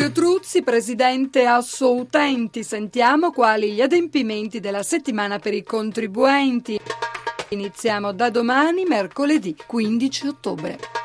Augurio Truzzi, presidente Asso Utenti. Sentiamo quali gli adempimenti della settimana per i contribuenti. Iniziamo da domani, mercoledì 15 ottobre.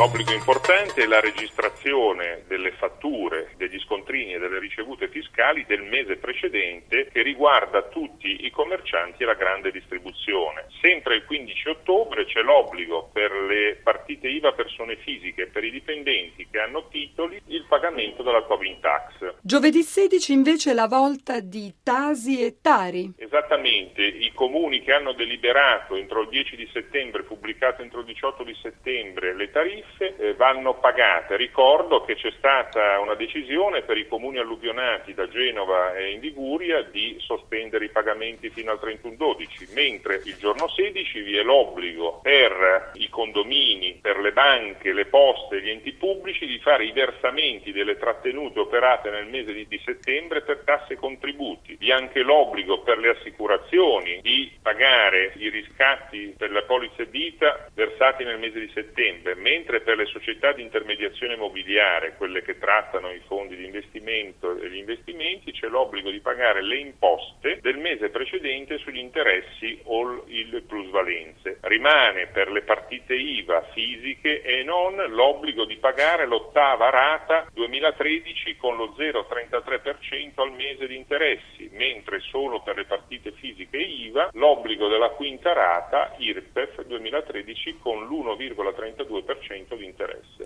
Un obbligo importante è la registrazione delle fatture, degli scontrini e delle ricevute fiscali del mese precedente che riguarda tutti i commercianti e la grande distribuzione. Sempre il 15 ottobre c'è l'obbligo per le partite IVA persone fisiche e per i dipendenti che hanno titoli il pagamento della Tobin Tax. Giovedì 16 invece la volta di Tasi e Tari. Esattamente, i comuni che hanno deliberato entro il 10 di settembre, pubblicato entro il 18 di settembre le tariffe, tariffe eh, vanno pagate. Ricordo che c'è stata una decisione per i comuni alluvionati da Genova e in Liguria di sospendere i pagamenti fino al 31-12, mentre il giorno 16 vi è l'obbligo per i condomini, per le banche, le poste gli enti pubblici di fare i versamenti delle trattenute operate nel mese di, di settembre per tasse e contributi. Vi è anche l'obbligo per le assicurazioni di pagare i riscatti per le polizze vita versati nel mese di settembre, mentre per le società di intermediazione immobiliare, quelle che trattano i fondi di investimento e gli investimenti, c'è l'obbligo di pagare le imposte del mese precedente sugli interessi o il plusvalenze. Rimane per le partite IVA fisiche e non l'obbligo di pagare l'ottava rata 2013 con lo 0,33% al mese di interessi, mentre solo per le partite fisiche IVA l'obbligo della quinta rata IRPEF 2013 con l'1,32% di interesse.